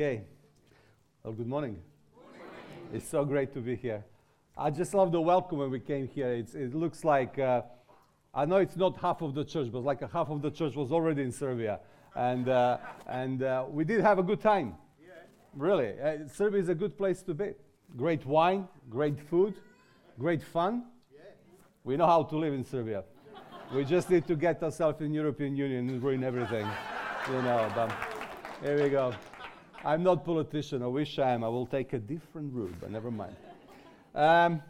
Okay. Well, good morning. It's so great to be here. I just love the welcome when we came here. It's, it looks like, uh, I know it's not half of the church, but like a half of the church was already in Serbia. And, uh, and uh, we did have a good time. Really. Uh, Serbia is a good place to be. Great wine, great food, great fun. We know how to live in Serbia. we just need to get ourselves in European Union and ruin everything. you know, but here we go. I'm not politician. I wish I am. I will take a different route, but never mind. Um,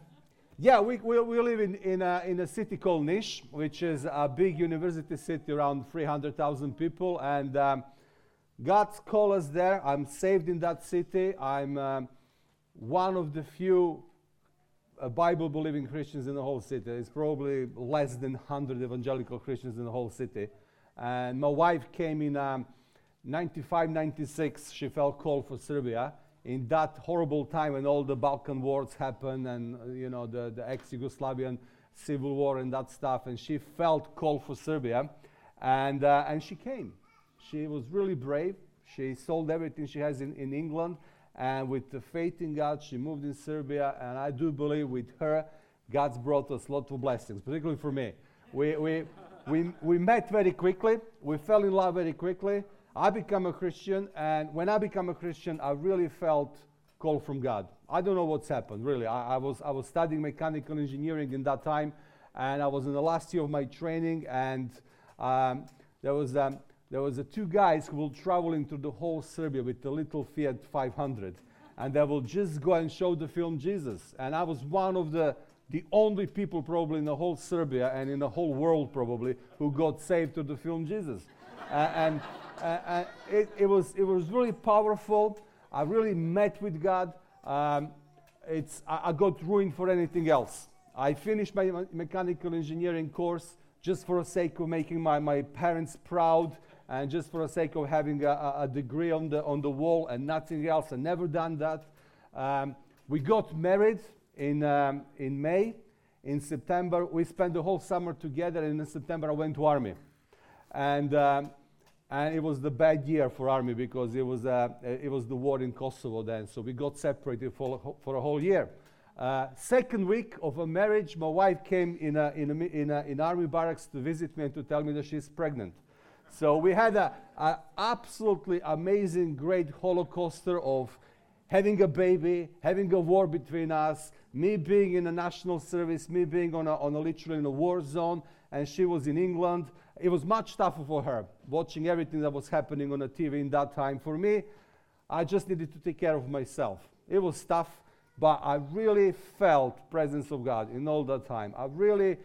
yeah, we, we, we live in, in, a, in a city called Nish, which is a big university city, around 300,000 people. And um, God's called us there. I'm saved in that city. I'm um, one of the few uh, Bible believing Christians in the whole city. It's probably less than 100 evangelical Christians in the whole city. And my wife came in um, 95, 96. She felt called for Serbia in that horrible time when all the Balkan wars happened and uh, you know the, the ex-Yugoslavian civil war and that stuff. And she felt called for Serbia, and uh, and she came. She was really brave. She sold everything she has in, in England, and with the faith in God, she moved in Serbia. And I do believe with her, God's brought us lots of blessings, particularly for me. We, we, we, we met very quickly. We fell in love very quickly. I became a Christian, and when I became a Christian, I really felt called from God. I don't know what's happened, really. I, I, was, I was studying mechanical engineering in that time, and I was in the last year of my training, and um, there was, um, there was uh, two guys who were traveling through the whole Serbia with the little Fiat 500, and they will just go and show the film Jesus. And I was one of the, the only people probably in the whole Serbia and in the whole world probably who got saved to the film Jesus. Uh, and uh, uh, it, it, was, it was really powerful. I really met with God. Um, it's, I, I, got ruined for anything else. I finished my mechanical engineering course just for the sake of making my, my parents proud and just for the sake of having a, a degree on the, on the wall and nothing else. I never done that. Um, we got married in, um, in May. In September, we spent the whole summer together, and in September, I went to army. And um, and it was the bad year for army because it was, uh, it was the war in Kosovo then. So we got separated for, for a whole year. Uh, second week of a marriage, my wife came in, a, in, a, in, a, in army barracks to visit me and to tell me that she's pregnant. So we had an absolutely amazing, great Holocauster of having a baby, having a war between us, me being in a national service, me being on a, on a literally in a war zone, and she was in England. It was much tougher for her watching everything that was happening on the TV in that time. For me, I just needed to take care of myself. It was tough, but I really felt presence of God in all that time. I really,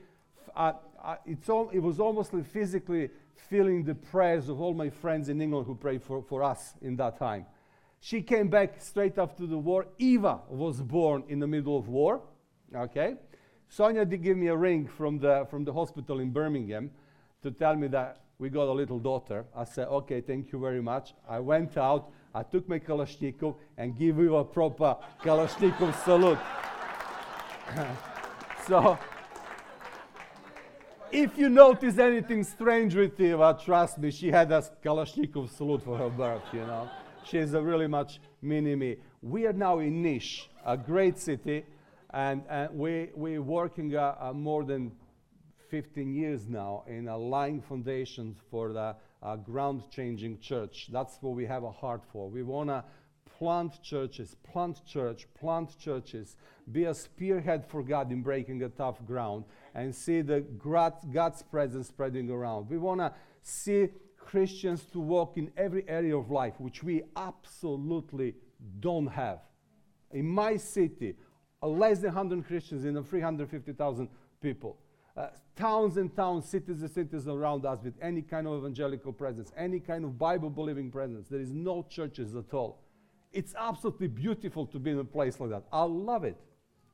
I, I, it's all, it was almost like physically feeling the prayers of all my friends in England who prayed for, for us in that time. She came back straight after the war. Eva was born in the middle of war. Okay. Sonia did give me a ring from the, from the hospital in Birmingham to tell me that we got a little daughter. I said, okay, thank you very much. I went out, I took my Kalashnikov and give you a proper Kalashnikov salute. so, if you notice anything strange with Eva, trust me, she had a Kalashnikov salute for her birth, you know. She's a really much mini me. We are now in Nish, a great city, and, and we, we're working uh, uh, more than 15 years now in a laying foundations for the uh, ground changing church. That's what we have a heart for. We want to plant churches, plant church, plant churches, be a spearhead for God in breaking a tough ground, and see the God's presence spreading around. We want to see Christians to walk in every area of life, which we absolutely don't have. In my city, less than 100 Christians in 350,000 people uh, towns and towns, cities and cities around us with any kind of evangelical presence, any kind of Bible believing presence. There is no churches at all. It's absolutely beautiful to be in a place like that. I love it.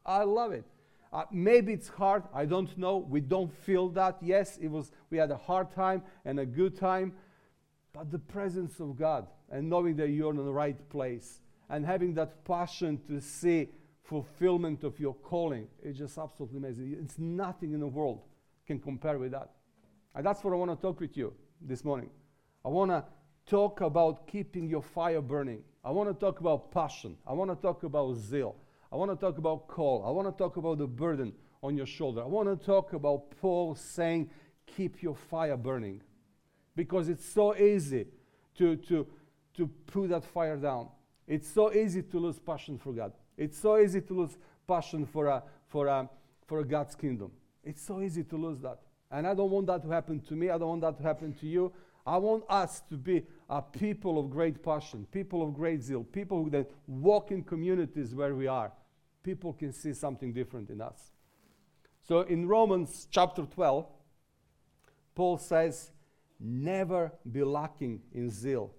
I love it. Uh, maybe it's hard. I don't know. We don't feel that. Yes, it was. We had a hard time and a good time, but the presence of God and knowing that you're in the right place and having that passion to see fulfillment of your calling is just absolutely amazing. It's nothing in the world can compare with that. And that's what I want to talk with you this morning. I want to talk about keeping your fire burning. I want to talk about passion. I want to talk about zeal. I want to talk about call. I want to talk about the burden on your shoulder. I want to talk about Paul saying, keep your fire burning. Because it's so easy to, to, to put that fire down. It's so easy to lose passion for God. It's so easy to lose passion for, a, for, a, for God's kingdom. It's so easy to lose that. And I don't want that to happen to me. I don't want that to happen to you. I want us to be a people of great passion, people of great zeal, people who that walk in communities where we are. People can see something different in us. So in Romans chapter 12, Paul says, Never be lacking in zeal.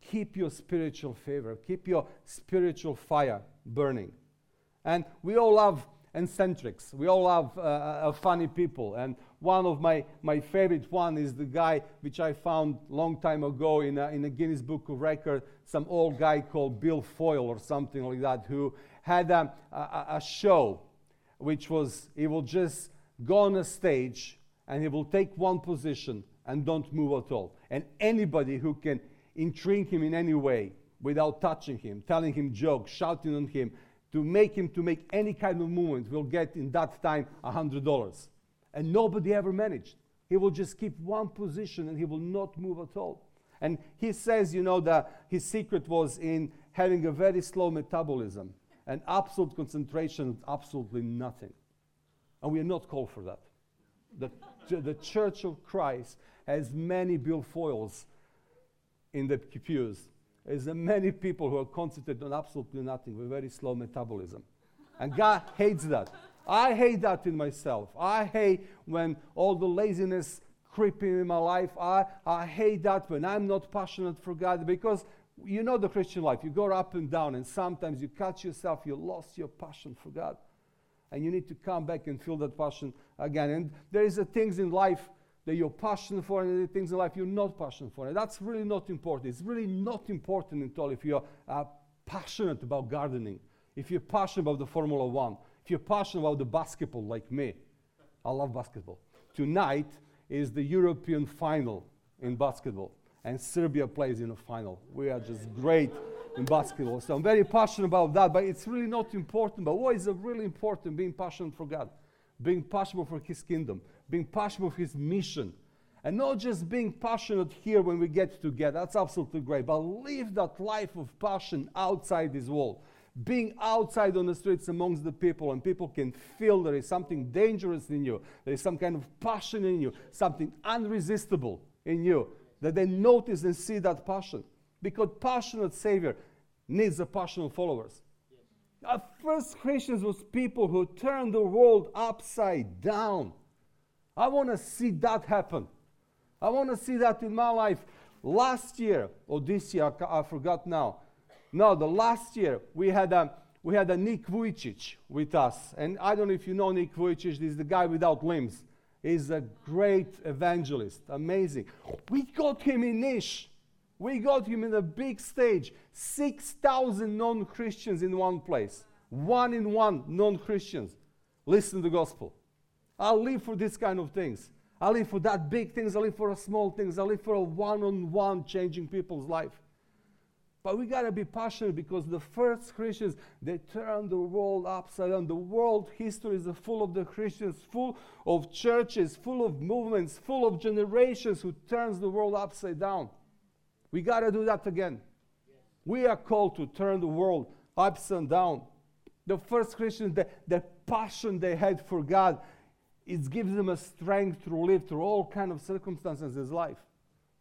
Keep your spiritual favor, keep your spiritual fire burning. And we all love eccentrics. We all have uh, uh, funny people. And one of my, my favorite one is the guy which I found long time ago in a, in a Guinness Book of Record, some old guy called Bill Foyle or something like that, who had a, a, a show which was he will just go on a stage and he will take one position and don't move at all. And anybody who can intrigue him in any way without touching him, telling him jokes, shouting on him, to make him to make any kind of movement will get in that time a hundred dollars. And nobody ever managed. He will just keep one position and he will not move at all. And he says, you know, that his secret was in having a very slow metabolism and absolute concentration, absolutely nothing. And we are not called for that. The, the Church of Christ has many Bill Foyles in the pews is many people who are concentrated on absolutely nothing with very slow metabolism. And God hates that. I hate that in myself. I hate when all the laziness creeping in my life. I, I hate that when I'm not passionate for God because you know the Christian life. You go up and down, and sometimes you catch yourself, you lost your passion for God. And you need to come back and feel that passion again. And there is a things in life that you're passionate for and the things in life you're not passionate for. And that's really not important. It's really not important at all if you're uh, passionate about gardening, if you're passionate about the Formula One, if you're passionate about the basketball like me. I love basketball. Tonight is the European final in basketball, and Serbia plays in the final. We are just great in basketball. So I'm very passionate about that, but it's really not important. But what is really important? Being passionate for God, being passionate for His kingdom, being passionate for his mission. And not just being passionate here when we get together, that's absolutely great, but live that life of passion outside this wall. Being outside on the streets amongst the people, and people can feel there is something dangerous in you, there is some kind of passion in you, something unresistible in you, that they notice and see that passion. Because passionate Savior needs a passionate followers. Our first Christians was people who turned the world upside down. I want to see that happen. I want to see that in my life. Last year, or this year, I, I forgot now. No, the last year, we had a, we had a Nick Vujicic with us. And I don't know if you know Nick Vujicic, he's the guy without limbs. He's a great evangelist, amazing. We got him in Niš. We got him in a big stage. 6,000 non Christians in one place. One in one non Christians. Listen to the gospel. I live for these kind of things. I live for that big things. I live for small things. I live for a one-on-one changing people's life. But we gotta be passionate because the first Christians they turned the world upside down. The world history is full of the Christians, full of churches, full of movements, full of generations who turns the world upside down. We gotta do that again. We are called to turn the world upside down. The first Christians, the, the passion they had for God, it gives them a strength to live through all kind of circumstances in life.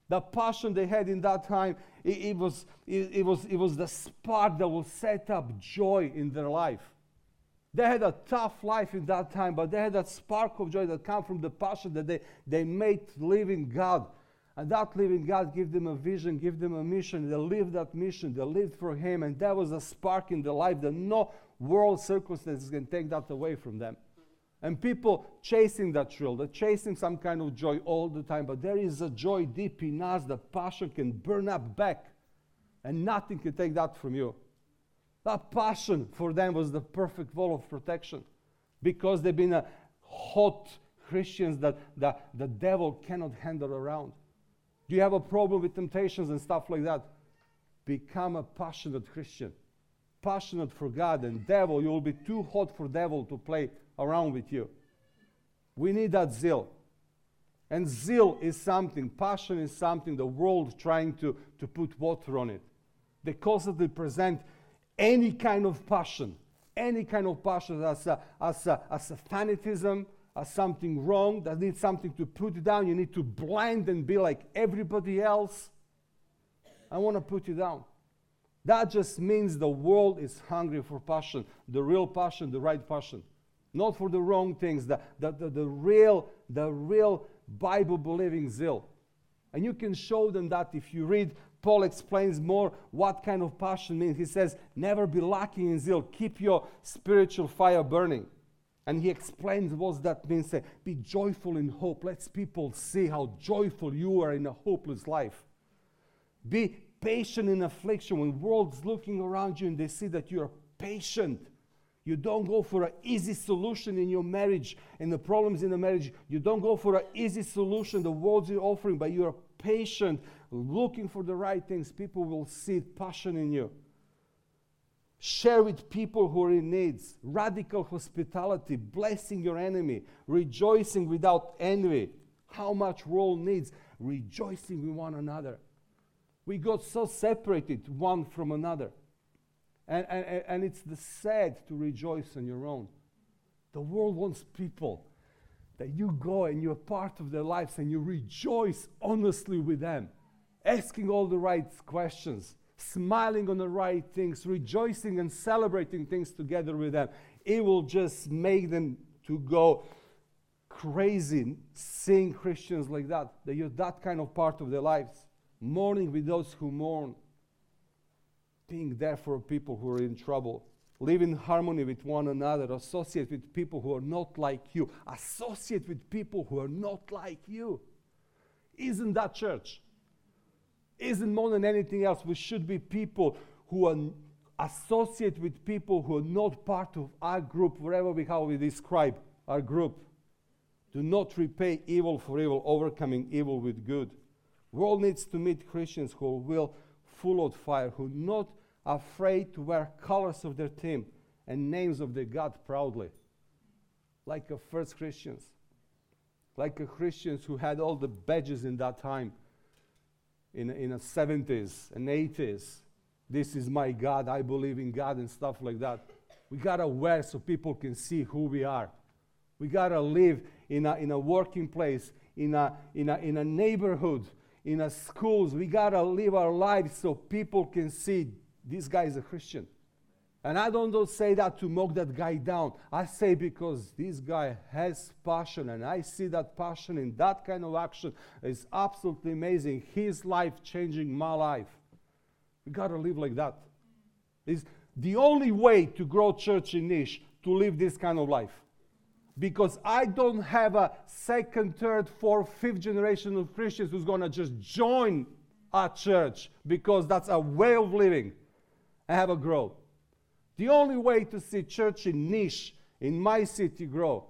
The passion they had in that time, it, it was, it, it, was, it was the spark that will set up joy in their life. They had a tough life in that time, but they had that spark of joy that came from the passion that they, they made living God. And that living God gave them a vision, gave them a mission. They lived that mission. They lived for Him. And that was a spark in their life that no world circumstances can take that away from them. And people chasing that thrill, they're chasing some kind of joy all the time, but there is a joy deep in us, that passion can burn up back, and nothing can take that from you. That passion for them was the perfect wall of protection because they've been a hot Christians that the, the devil cannot handle around. Do you have a problem with temptations and stuff like that? become a passionate Christian, passionate for God and devil. You will be too hot for devil to play around with you. We need that zeal. And zeal is something, passion is something the world trying to, to put water on it. They constantly present any kind of passion, any kind of passion as a, as a, as a fanatism, as something wrong, that needs something to put down. You need to blind and be like everybody else. I want to put you down. That just means the world is hungry for passion, the real passion, the right passion. Not for the wrong things, the, the, the, the real, the real Bible believing zeal. And you can show them that if you read, Paul explains more what kind of passion means. He says, Never be lacking in zeal, keep your spiritual fire burning. And he explains what that means. Say, be joyful in hope. Let people see how joyful you are in a hopeless life. Be patient in affliction when world's looking around you and they see that you're patient you don't go for an easy solution in your marriage and the problems in the marriage. You don't go for an easy solution the world's offering, but you're patient, looking for the right things. People will see passion in you. Share with people who are in needs. Radical hospitality, blessing your enemy, rejoicing without envy. How much world needs rejoicing with one another. We got so separated one from another. And, and, and it's the sad to rejoice on your own. The world wants people that you go and you're part of their lives and you rejoice honestly with them, asking all the right questions, smiling on the right things, rejoicing and celebrating things together with them. It will just make them to go crazy seeing Christians like that, that you're that kind of part of their lives, mourning with those who mourn being there for people who are in trouble. Live in harmony with one another. Associate with people who are not like you. Associate with people who are not like you. Isn't that church? Isn't more than anything else, we should be people who are associate with people who are not part of our group, wherever we how we describe our group. Do not repay evil for evil, overcoming evil with good. World needs to meet Christians who will full of fire, who not afraid to wear colors of their team and names of their God proudly, like a first Christians, like a Christians who had all the badges in that time, in in the 70s and 80s. This is my God. I believe in God and stuff like that. We gotta wear so people can see who we are. We gotta live in a, in a working place, in a, in a, in a neighborhood, in a schools. We gotta live our lives so people can see this guy is a Christian. And I don't say that to mock that guy down. I say because this guy has passion, and I see that passion in that kind of action is absolutely amazing. His life changing my life. We got to live like that. It's the only way to grow church in Niš to live this kind of life. Because I don't have a second, third, fourth, fifth generation of Christians who's to just join our church because that's a way of living and have a growth. The only way to see church in Niš, in my city, grow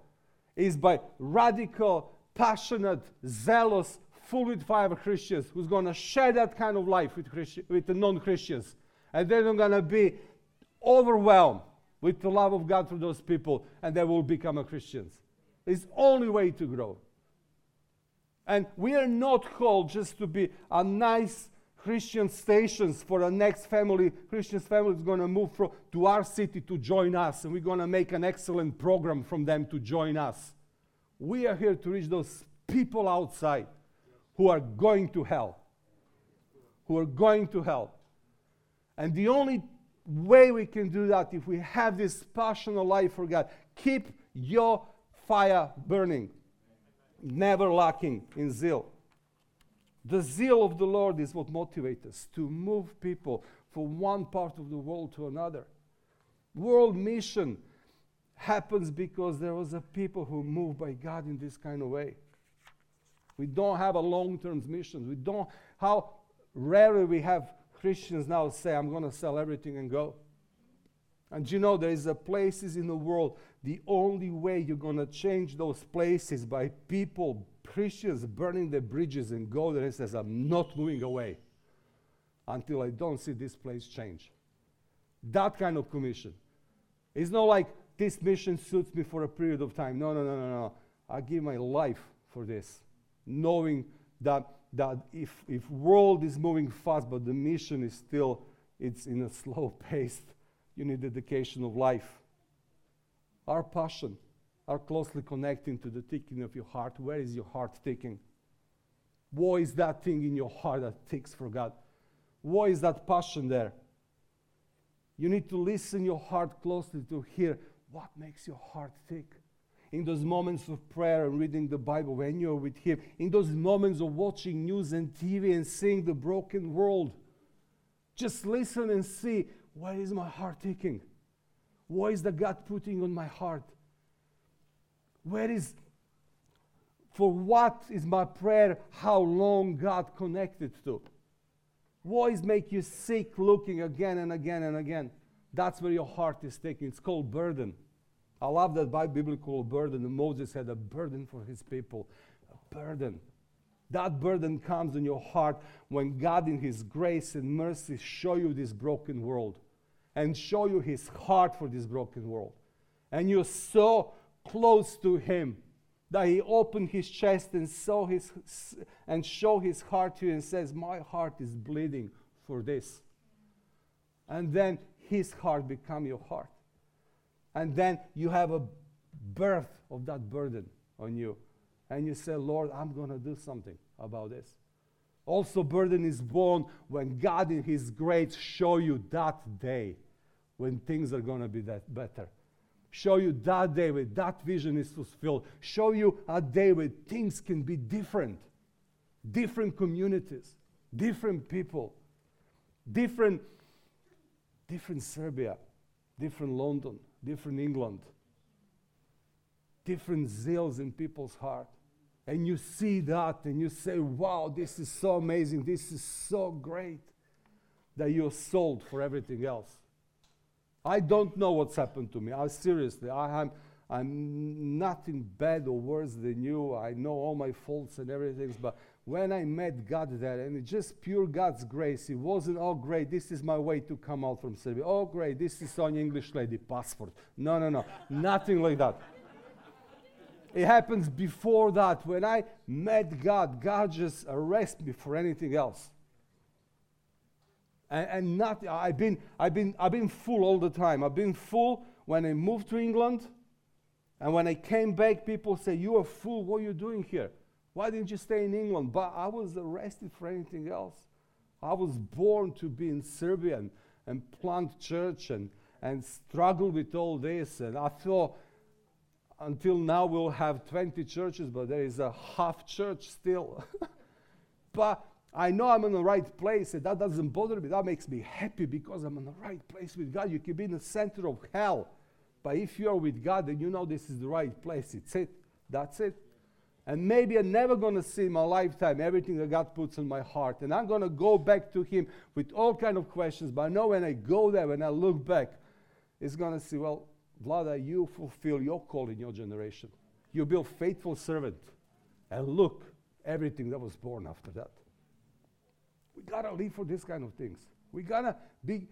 is by radical, passionate, zealous, full with fire Christians who's going to share that kind of life with, Christi- with the non Christians. And they're going to be overwhelmed with the love of God for those people, and they will become a Christians. It's the only way to grow. And we are not called just to be a nice Christian stations for the next family. Christian family is going to move from, to our city to join us, and we're going to make an excellent program from them to join us. We are here to reach those people outside who are going to hell. Who are going to hell. And the only way we can do that if we have this passionate life for God, keep your fire burning, never lacking in zeal. The zeal of the Lord is what motivates us to move people from one part of the world to another. World mission happens because there was a people who moved by God in this kind of way. We don't have a long-term mission. We don't how rarely we have Christians now say, I'm going to sell everything and go. And you know, there is a places in the world, the only way you're going to change those places by people Christians burning the bridges and go there and says, I'm not moving away. until I don't see this place change. That kind of commission. It's not like this mission suits me for a period of time. No, no, no, no, no. I give my life for this, knowing that that if if world is moving fast, but the mission is still it's in a slow pace, you need dedication of life. Our passion are closely connecting to the ticking of your heart. Where is your heart ticking? What is that thing in your heart that ticks for God? What is that passion there? You need to listen your heart closely to hear what makes your heart tick. In those moments of prayer and reading the Bible, when you're with Him, in those moments of watching news and TV and seeing the broken world, just listen and see where is my heart ticking? What is the God putting on my heart? Where is, for what is my prayer? How long God connected to? Is make you sick looking again and again and again? That's where your heart is taking. It's called burden. I love that by biblical burden. Moses had a burden for his people. A burden. That burden comes in your heart when God, in His grace and mercy, show you this broken world and show you His heart for this broken world. And you're so close to Him that He opened His chest and saw His and show His heart to you and says, "My heart is bleeding for this." And then His heart become your heart, and then you have a birth of that burden on you and you say, Lord, I'm going to do something about this. Also, burden is born when God, in His grace, show you that day when things are going to be that better. Show you that David, that vision is fulfilled. Show you a David, things can be different. Different communities, different people, different, different Serbia, different London, different England, different zeals in people's heart and you see that and you say, wow, this is so amazing, this is so great, that you're sold for everything else. I don't know what's happened to me. I seriously, I am I'm nothing bad or worse than you. I know all my faults and everything, but when I met God there, and it's just pure God's grace, it wasn't, oh, great, this is my way to come out from Serbia. Oh, great, this is on English lady passport. No, no, no, nothing like that. It happens before that. When I met God, God just arrested me for anything else. And, and not, I've been, I've, been, I've been full all the time. I've been full when I moved to England. And when I came back, people say, You are fool. What are you doing here? Why didn't you stay in England? But I was arrested for anything else. I was born to be in Serbia and, and plant church and, and struggle with all this. And I thought, until now we'll have 20 churches, but there is a half church still. but I know I'm in the right place, and that doesn't bother me. That makes me happy because I'm in the right place with God. You can be in the center of hell, but if you're with God, then you know this is the right place. It's it. That's it. And maybe I'm never going to see in my lifetime everything that God puts in my heart. And I'm going to go back to Him with all kind of questions. But I know when I go there, when I look back, it's going to see, well, Vlada, you fulfill your call in your generation. You be a faithful servant. And look, everything that was born after that. We gotta live for this kind of things. We gotta be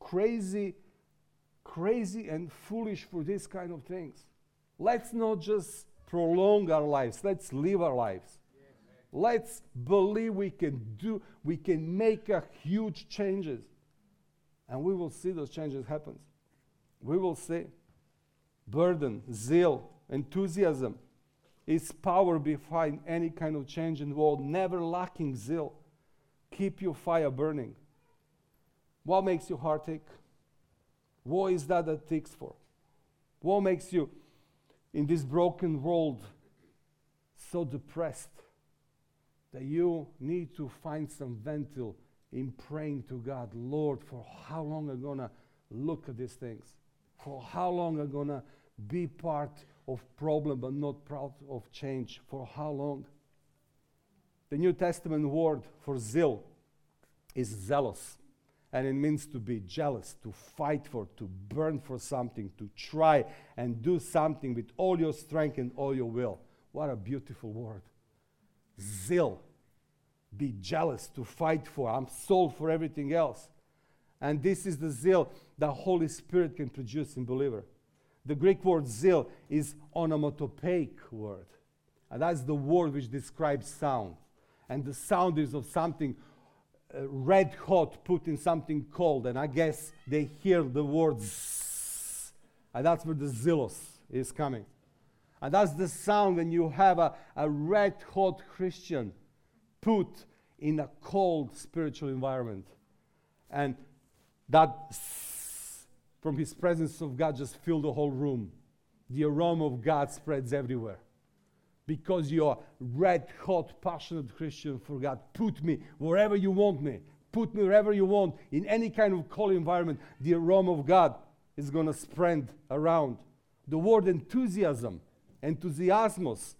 crazy, crazy and foolish for this kind of things. Let's not just prolong our lives, let's live our lives. Let's believe we can do, we can make a huge changes. And we will see those changes happen. We will see burden, zeal, enthusiasm is power behind any kind of change in the world, never lacking zeal. Keep your fire burning. What makes your heart ache? What is that that ticks for? What makes you in this broken world so depressed that you need to find some ventil in praying to God, Lord, for how long am I gonna look at these things? For how long going to be part of problem but not part of change? For how long? The New Testament word for zeal is zealous. And it means to be jealous, to fight for, to burn for something, to try and do something with all your strength and all your will. What a beautiful word. Zeal. be jealous, to fight for. I'm sold for everything else. And this is the zeal that Holy Spirit can produce in believer. The Greek word zeal is onomatopoeic word. And that's the word which describes sound. And the sound is of something uh, red hot put in something cold. And I guess they hear the words. And that's where the zealous is coming. And that's the sound when you have a, a red hot Christian put in a cold spiritual environment. And that from his presence of God just filled the whole room. The aroma of God spreads everywhere. Because you're red hot, passionate Christian for God. Put me wherever you want me. Put me wherever you want. In any kind of cold environment, the aroma of God is going to spread around. The word enthusiasm, enthusiasmos,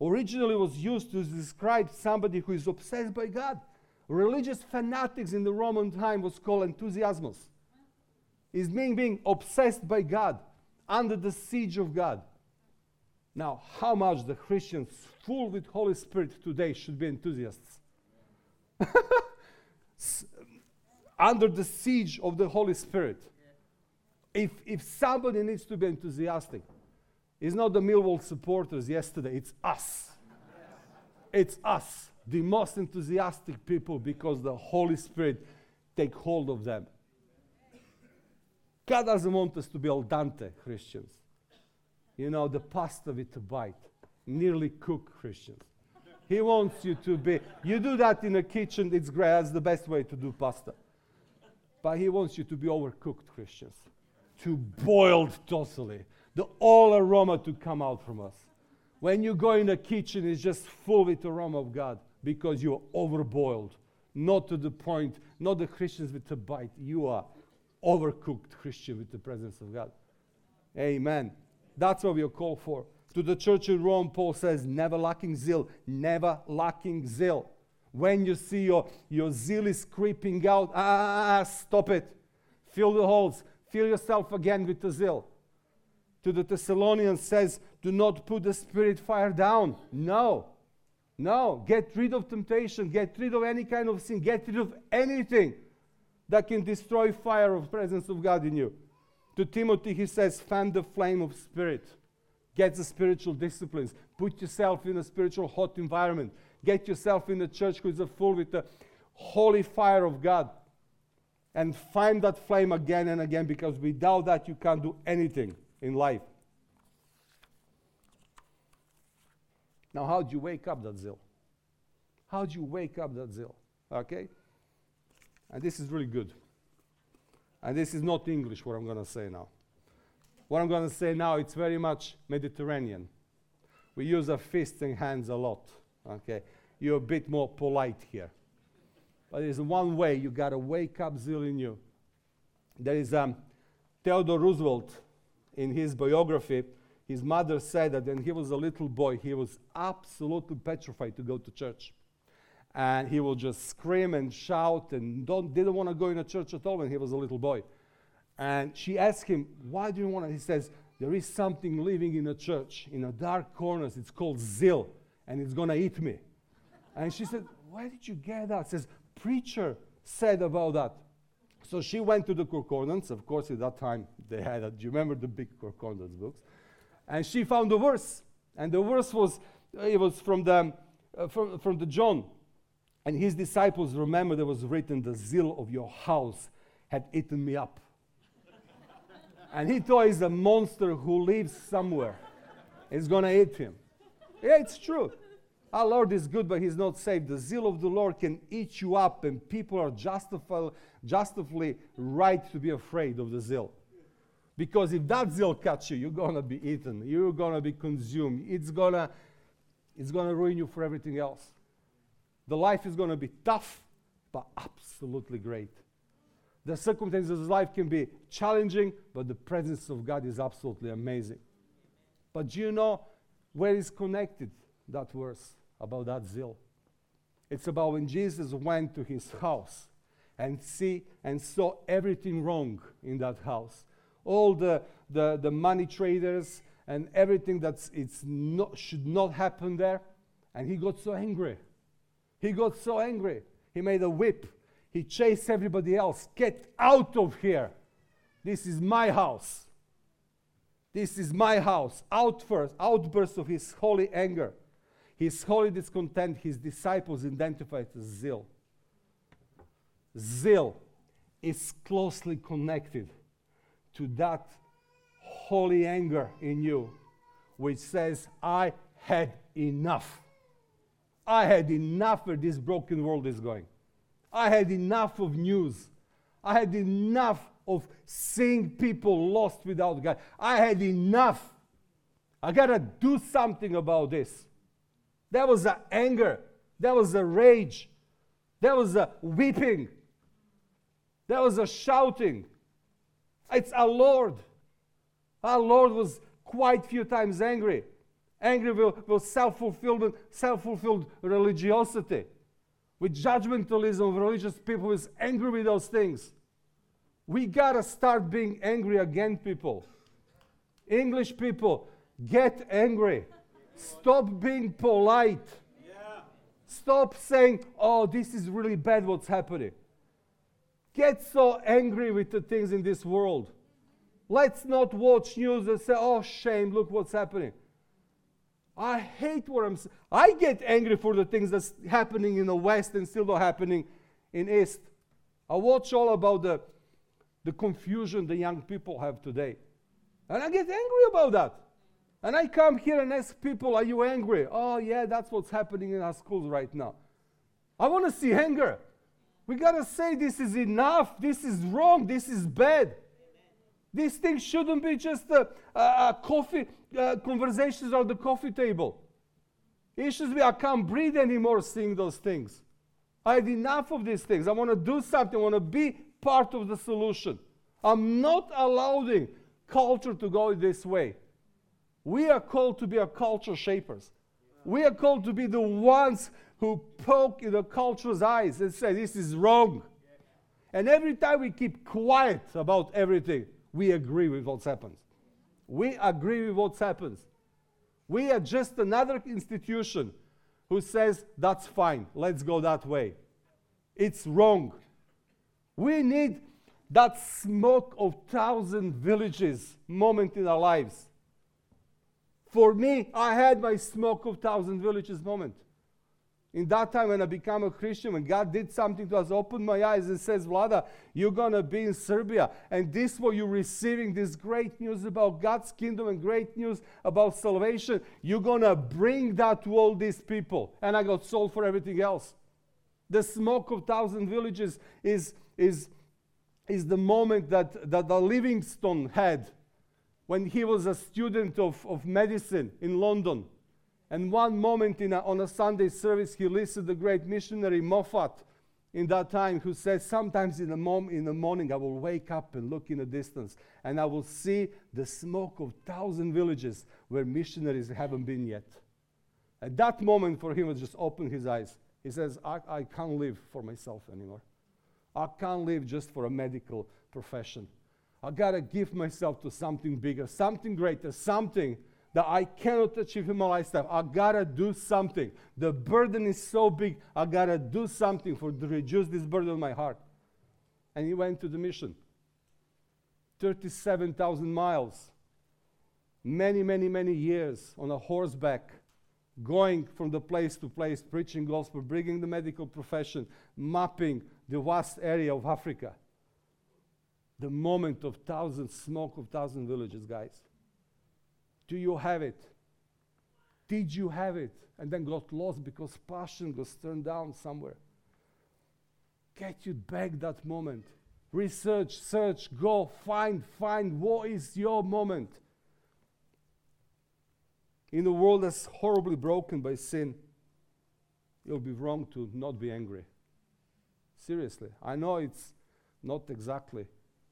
originally was used to describe somebody who is obsessed by God. Religious fanatics in the Roman time was called enthusiasmos. Is being, being obsessed by God, under the siege of God. Now, how much the Christians full with Holy Spirit today should be enthusiasts? under the siege of the Holy Spirit. If, if somebody needs to be enthusiastic, it's not the Millwall supporters yesterday, it's us. It's us, the most enthusiastic people, because the Holy Spirit take hold of them. God doesn't want us to be al dente Christians. You know, the pasta with a bite, nearly cooked Christians. He wants you to be, you do that in a kitchen, it's great, that's the best way to do pasta. But he wants you to be overcooked Christians, to boiled totally, the all aroma to come out from us. When you go in the kitchen, it's just full with aroma of God because you're overboiled. Not to the point, not the Christians with a bite. You are overcooked Christian with the presence of God. Amen. That's what we are called for. To the church in Rome, Paul says, never lacking zeal, never lacking zeal. When you see your, your zeal is creeping out, ah, ah, ah, ah, stop it. Fill the holes. Fill yourself again with the zeal. To the Thessalonians says, do not put the spirit fire down. No. No. Get rid of temptation. Get rid of any kind of sin. Get rid of anything that can destroy fire of presence of God in you. To Timothy, he says, fan the flame of spirit. Get the spiritual disciplines. Put yourself in a spiritual hot environment. Get yourself in a church who is full with the holy fire of God. And find that flame again and again because without that you can't do anything in life. Now, how do you wake up that zeal? How do you wake up that zeal? Okay? And this is really good. And this is not English, what I'm going to say now. What I'm going to say now, it's very much Mediterranean. We use our fists and hands a lot. Okay? You're a bit more polite here. But there's one way you got to wake up zeal in you. There is um, Theodore Roosevelt in his biography. His mother said that when he was a little boy, he was absolutely petrified to go to church and he will just scream and shout and don't, didn't want to go in a church at all when he was a little boy. And she asked him, Why do you want to? He says, There is something living in a church in a dark corners. It's called zeal, and it's going to eat me. And she said, Where did you get that? He Says, Preacher said about that. So she went to the concordance. Of course, at that time they had, a, do you remember the big concordance books? And she found the verse. And the verse was, it was from the, uh, from, from the John and his disciples remember there was written, The zeal of your house had eaten me up. and he thought he's a monster who lives somewhere. It's going to eat him. Yeah, it's true. Our Lord is good, but He's not saved. The zeal of the Lord can eat you up, and people are justified, justifiably right to be afraid of the zeal. Because if that zeal catches you, you're going to be eaten. You're going to be consumed. It's to it's to ruin you for everything else. The life is going to be tough, but absolutely great. The circumstances of life can be challenging, but the presence of God is absolutely amazing. But do you know where is connected that verse about that zeal? It's about when Jesus went to his house and see and saw everything wrong in that house. All the, the, the money traders and everything that it's not, should not happen there. And he got so angry. He got so angry. He made a whip. He chased everybody else. Get out of here. This is my house. This is my house. Outburst, outburst of his holy anger. His holy discontent, his disciples identified as zeal. Zeal is closely connected to that holy anger in you, which says, I had enough. I had enough where this broken world is going. I had enough of news. I had enough of seeing people lost without God. I had enough. I got to do something about this. That was a anger. That was a rage. That was a weeping. That was a shouting. It's our Lord. Our Lord was quite few times angry. Angry with, with self-fulfillment, self-fulfilled religiosity. With judgmentalism of religious people is angry with those things. We gotta start being angry again, people. English people, get angry. Stop being polite. Stop saying, oh, this is really bad what's happening. Get so angry with the things in this world. Let's not watch news and say, oh, shame, look what's happening. I hate what I'm. I get angry for the things that's happening in the West and still not happening in East. I watch all about the, the confusion the young people have today. And I get angry about that. And I come here and ask people, Are you angry? Oh, yeah, that's what's happening in our schools right now. I want to see anger. We got to say this is enough. This is wrong. This is bad. These things shouldn't be just a, a, a coffee uh, conversations on the coffee table. Should be I can't breathe anymore seeing those things. I had enough of these things. I want to do something. I want to be part of the solution. I'm not allowing culture to go this way. We are called to be a culture shapers. We are called to be the ones who poke in the culture's eyes and say, This is wrong. And every time we keep quiet about everything, we agree with what's happened. We agree with what happens. We are just another institution who says, That's fine, let's go that way. It's wrong. We need that smoke of thousand villages moment in our lives. For me, I had my smoke of thousand villages moment. In that time when I became a Christian, when God did something to us, opened my eyes and says, Vlada, you're gonna be in Serbia. And this way you're receiving, this great news about God's kingdom and great news about salvation, you're gonna bring that to all these people. And I got sold for everything else. The smoke of thousand villages is, is, is the moment that, that the Livingstone had when he was a student of, of medicine in London. And one moment a, on a Sunday service, he listened to the great missionary Moffat in that time who said, Sometimes in the, mom- in the morning I will wake up and look in the distance and I will see the smoke of thousand villages where missionaries haven't been yet. At that moment for him was just open his eyes. He says, I, I can't live for myself anymore. I can't live just for a medical profession. I gotta give myself to something bigger, something greater, something that I cannot achieve in my lifetime. I gotta do something. The burden is so big, I gotta do something for to reduce this burden on my heart. And he went to the mission. 37,000 miles, many, many, many years on a horseback, going from the place to place, preaching gospel, bringing the medical profession, mapping the vast area of Africa the moment of thousands, smoke of thousand villages, guys? Do you have it? Did you have it? And then got lost because passion was turned down somewhere. Get you back that moment. Research, search, go, find, find what is your moment. In a world that's horribly broken by sin, you'll be wrong to not be angry. Seriously. I know it's not exactly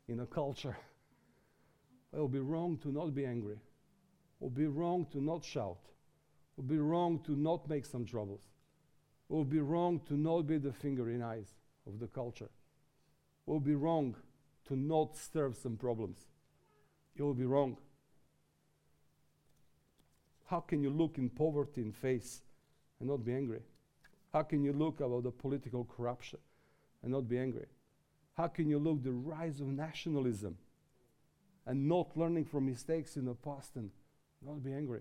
in a culture. It will be wrong to not be angry. Will be wrong to not shout. It will be wrong to not make some troubles. It will be wrong to not be the finger in eyes of the culture. It will be wrong to not stir some problems. It will be wrong. How can you look in poverty in face and not be angry? How can you look about the political corruption and not be angry? How can you look the rise of nationalism and not learning from mistakes in the past and not be angry?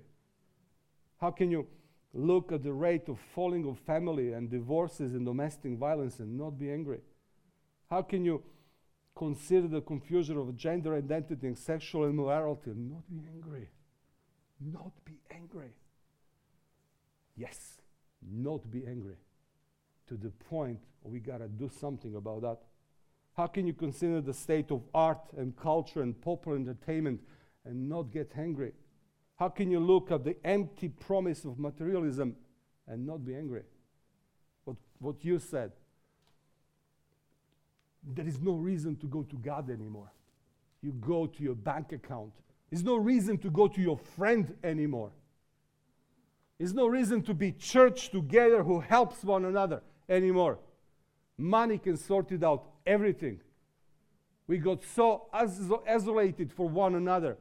How can you look at the rate of falling of family and divorces and domestic violence and not be angry? How can you consider the confusion of gender identity and sexual immorality and not be angry? Not be angry. Yes, not be angry to the point we got to do something about that. How can you consider the state of art and culture and popular entertainment and not get angry? How can you look at the empty promise of materialism and not be angry? What, what you said. There is no reason to go to God anymore. You go to your bank account. There's no reason to go to your friend anymore. There's no reason to be church together who helps one another anymore. Money can sort it out, everything. We got so isolated for one another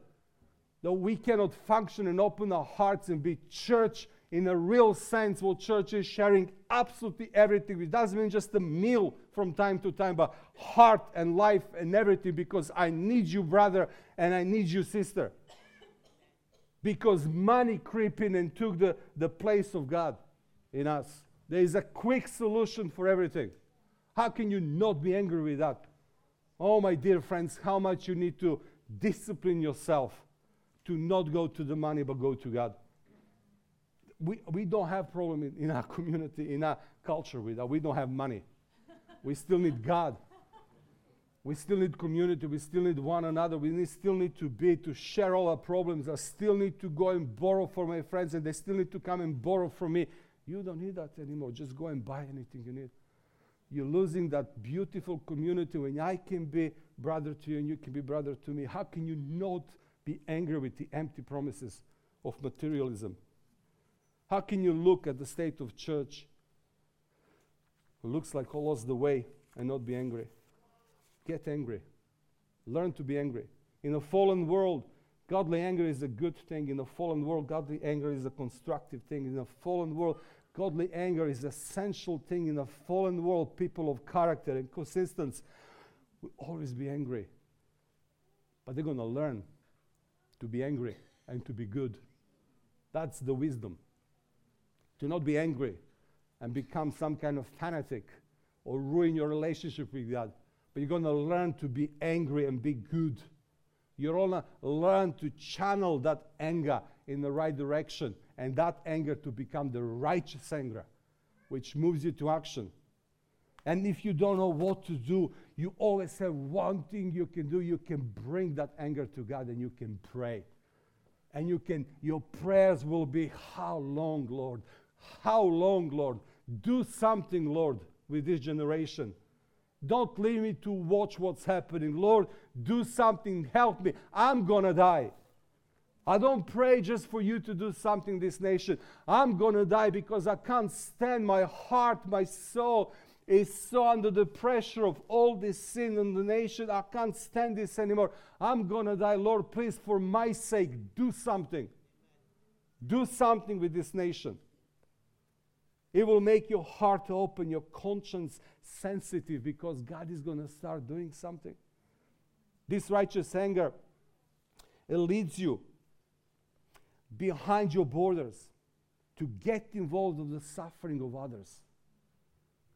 that we cannot function and open our hearts and be church in a real sense what church is sharing absolutely everything it doesn't mean just a meal from time to time but heart and life and everything because i need you brother and i need you sister. Because money crept in and took the, the place of god in us. There is a quick solution for everything. How can you not be angry with that? Oh my dear friends how much you need to discipline yourself to not go to the money but go to god we, we don't have problem in, in our community, in our culture with that. We don't have money. we still need God. We still need community. We still need one another. We need, still need to be, to share all our problems. I still need to go and borrow for my friends, and they still need to come and borrow from me. You don't need that anymore. Just go and buy anything you need. You're losing that beautiful community when I can be brother to you and you can be brother to me. How can you not be angry with the empty promises of materialism? How can you look at the state of church who looks like all lost the way and not be angry? Get angry. Learn to be angry. In a fallen world, godly anger is a good thing. In a fallen world, godly anger is a constructive thing. In a fallen world, godly anger is an essential thing. In a fallen world, people of character and consistency will always be angry. But they're going to learn to be angry and to be good. That's the wisdom. To not be angry and become some kind of fanatic or ruin your relationship with God. But you're going to learn to be angry and be good. You're going to learn to channel that anger in the right direction and that anger to become the righteous anger, which moves you to action. And if you don't know what to do, you always have one thing you can do. You can bring that anger to God and you can pray. And you can, your prayers will be, How long, Lord? How long, Lord? Do something, Lord, with this generation. Don't leave me to watch what's happening. Lord, do something. Help me. I'm going to die. I don't pray just for you to do something this nation. I'm going to die because I can't stand my heart, my soul is so under the pressure of all this sin in the nation. I can't stand this anymore. I'm going to die. Lord, please, for my sake, do something. Do something with this nation. It will make your heart open, your conscience sensitive because God is going to start doing something. This righteous anger, it leads you behind your borders to get involved in the suffering of others.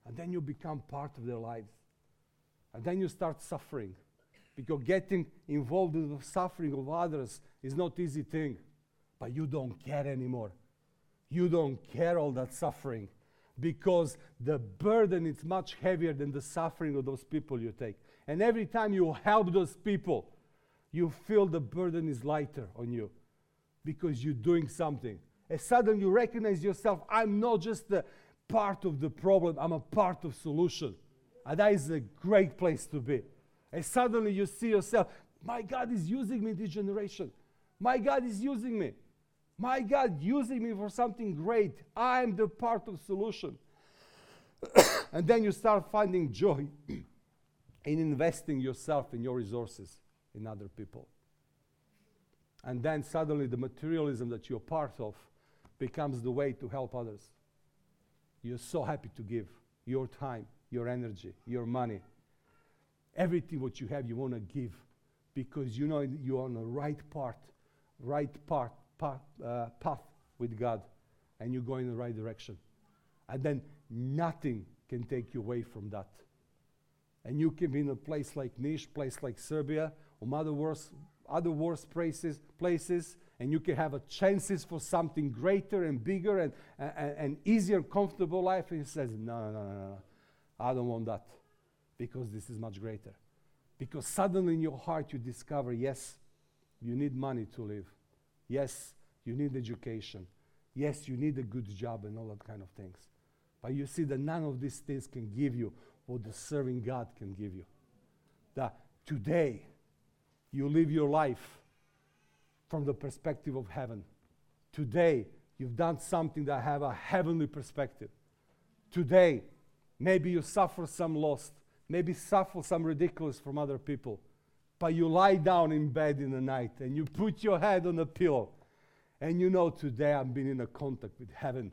And then you become part of their lives. And then you start suffering. Because getting involved in the suffering of others is not easy thing. But you don't care anymore you don't care all that suffering because the burden is much heavier than the suffering of those people you take. And every time you help those people, you feel the burden is lighter on you because you're doing something. And suddenly you recognize yourself, I'm not just a part of the problem, I'm a part of solution. And that is a great place to be. And suddenly you see yourself, my God is using me this generation. My God is using me. My God using me for something great. I'm the part of solution. and then you start finding joy in investing yourself and your resources in other people. And then suddenly the materialism that you're part of becomes the way to help others. You're so happy to give your time, your energy, your money, everything what you have, you want to give because you know you're on the right part, right part, path, uh, path with God, and you're going in the right direction. And then nothing can take you away from that. And you can be in a place like Niš, place like Serbia, or other worse, other worse places, places, and you can have a chances for something greater and bigger and, and, and easier, comfortable life. And he says, no, no, no, no, no, I don't want that because this is much greater. Because suddenly in your heart you discover, yes, you need money to live. Yes, you need education. Yes, you need a good job and all that kind of things. But you see that none of these things can give you what the serving God can give you. That today you live your life from the perspective of heaven. Today you've done something that have a heavenly perspective. Today maybe you suffer some loss, maybe suffer some ridiculous from other people. But you lie down in bed in the night and you put your head on a pillow and you know today I've been in a contact with heaven.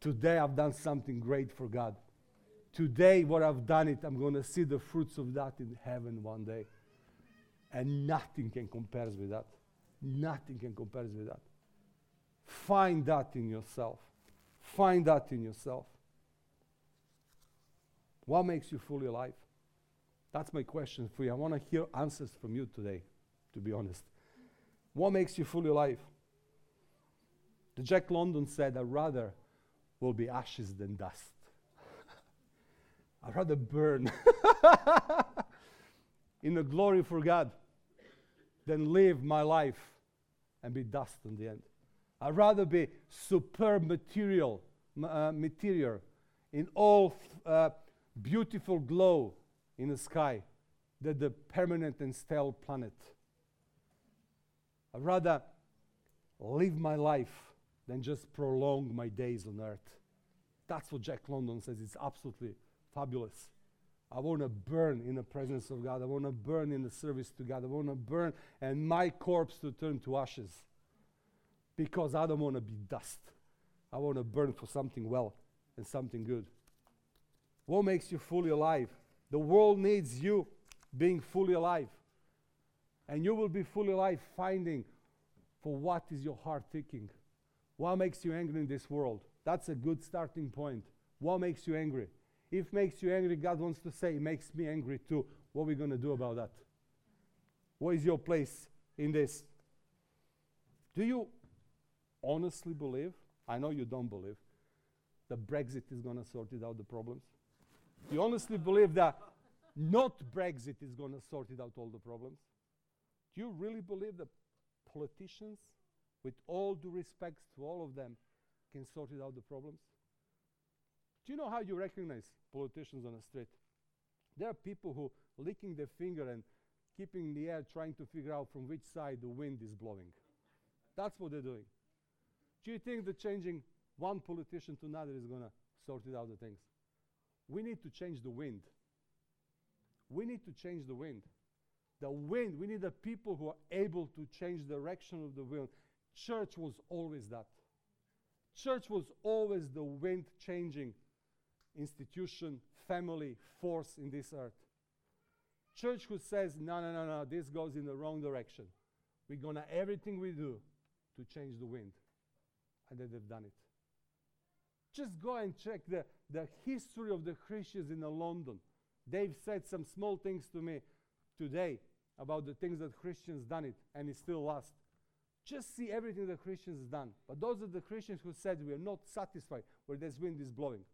Today I've done something great for God. Today, what I've done it, I'm going to see the fruits of that in heaven one day. And nothing can compare with that. Nothing can compare with that. Find that in yourself. Find that in yourself. What makes you fully alive? That's my question for you. I want to hear answers from you today, to be honest. What makes you fully alive? The Jack London said, I'd rather will be ashes than dust. I'd rather burn in the glory for God than live my life and be dust in the end. I'd rather be superb material, uh, material in all uh, beautiful glow in the sky than the permanent and stale planet. I'd rather live my life than just prolong my days on earth. That's what Jack London says. It's absolutely fabulous. I want to burn in the presence of God. I want to burn in the service to God. I want to burn and my corpse to turn to ashes because I don't want to be dust. I want to burn for something well and something good. What makes you fully alive? The world needs you being fully alive. And you will be fully alive finding for what is your heart thinking. What makes you angry in this world? That's a good starting point. What makes you angry? If makes you angry, God wants to say, it makes me angry too. What are we going to do about that? What is your place in this? Do you honestly believe? I know you don't believe that Brexit is going to sort it out the problems. Do you honestly believe that not Brexit is going to sort it out all the problems? Do you really believe that politicians with all due respects to all of them, can sort it out the problems? Do you know how you recognize politicians on the street? There are people who licking their finger and keeping the air trying to figure out from which side the wind is blowing. That's what they're doing. Do you think that changing one politician to another is going to sort it out the things? We need to change the wind. We need to change the wind. The wind, we need the people who are able to change the direction of the wind Church was always that. Church was always the wind changing institution, family, force in this earth. Church who says, no, no, no, no, this goes in the wrong direction. We're going to everything we do to change the wind. And then they've done it. Just go and check the, the history of the Christians in London. They've said some small things to me today about the things that Christians done it, and it still lasts. Just see everything the Christians done. But those are the Christians who said we are not satisfied where this wind is blowing.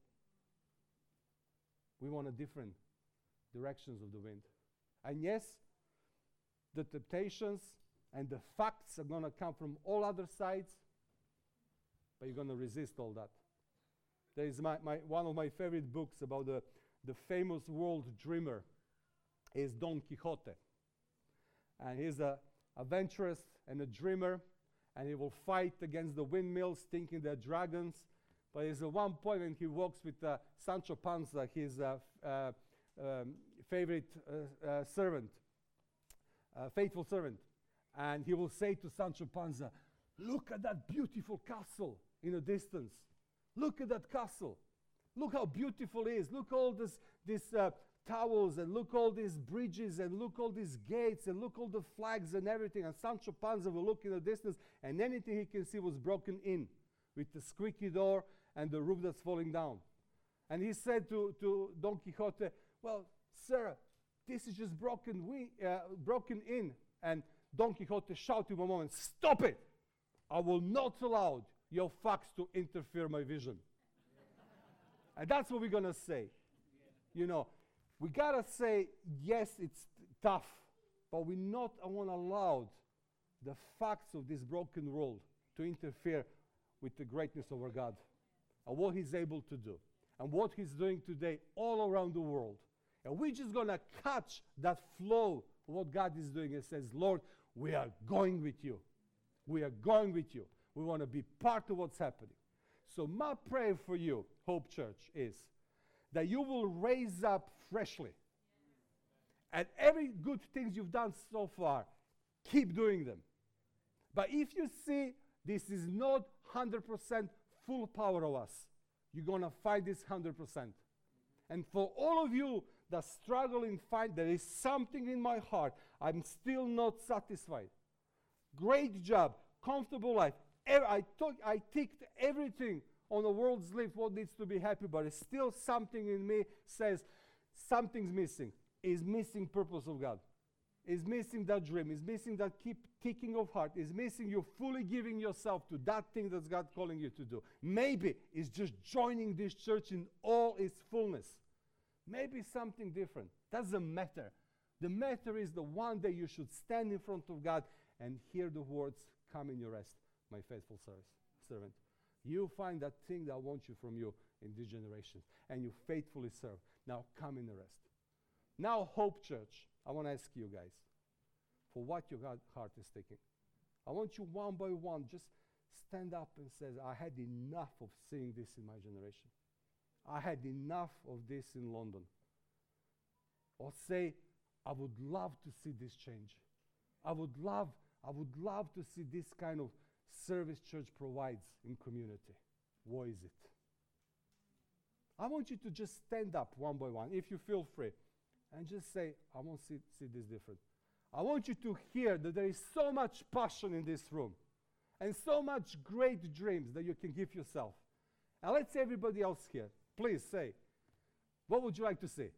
We want a different directions of the wind. And yes, the temptations and the facts are going to come from all other sides, but you're going to resist all that. There is my, my, one of my favorite books about the, the famous world dreamer is Don Quixote. And he's a adventurous and a dreamer, and he will fight against the windmills, thinking they're dragons. But there's one point when he walks with uh, Sancho Panza, his uh, uh, um, favorite uh, servant, faithful servant, and he will say to Sancho Panza, "Look at that beautiful castle in the distance. Look at that castle." Look how beautiful it is. Look all this, towels and look all these bridges and look all these gates and look all the flags and everything. And Sancho Panza will look in the distance and anything he can see was broken in with the squeaky door and the roof that's falling down. And he said to, to Don Quixote, Well, sir, this is just broken, we, uh, broken in. And Don Quixote shouted to a moment, Stop it! I will not allow your facts to interfere my vision. and that's what we're going to say. You know, we got to say, yes, it's tough, but we're not want to allow the facts of this broken world to interfere with the greatness of our God and what He's able to do and what He's doing today all around the world. And we're just going to catch that flow of what God is doing and says, Lord, we are going with you. We are going with you. We want to be part of what's happening. So, my prayer for you, Hope Church, is that you will raise up freshly. And every good things you've done so far, keep doing them. But if you see this is not 100% full power of us, you're going to find this 100%. And for all of you that struggle and find there is something in my heart, I'm still not satisfied. Great job, comfortable life. I, took, I ticked everything on the world's list what needs to be happy, but it's still something in me says something's missing. Is missing purpose of God. Is missing that dream. Is missing that keep ticking of heart. Is missing you fully giving yourself to that thing that's God calling you to do. Maybe it's just joining this church in all its fullness. Maybe something different. Doesn't matter. The matter is the one day you should stand in front of God and hear the words, Come in your rest, my faithful servant. You find that thing that I want you from you in this generation, and you faithfully serve. Now come in the rest. Now, Hope Church, I want to ask you guys for what your heart is thinking. I want you one by one just stand up and say, I had enough of seeing this in my generation. I had enough of this in London. Or say, I would love to see this change. I would love, I would love to see this kind of service church provides in community. What is it? I want you to just stand up one by one, if you feel free, and just say, I want to see, see this different. I want you to hear that there is so much passion in this room and so much great dreams that you can give yourself. And let's everybody else here, please say, what would you like to see?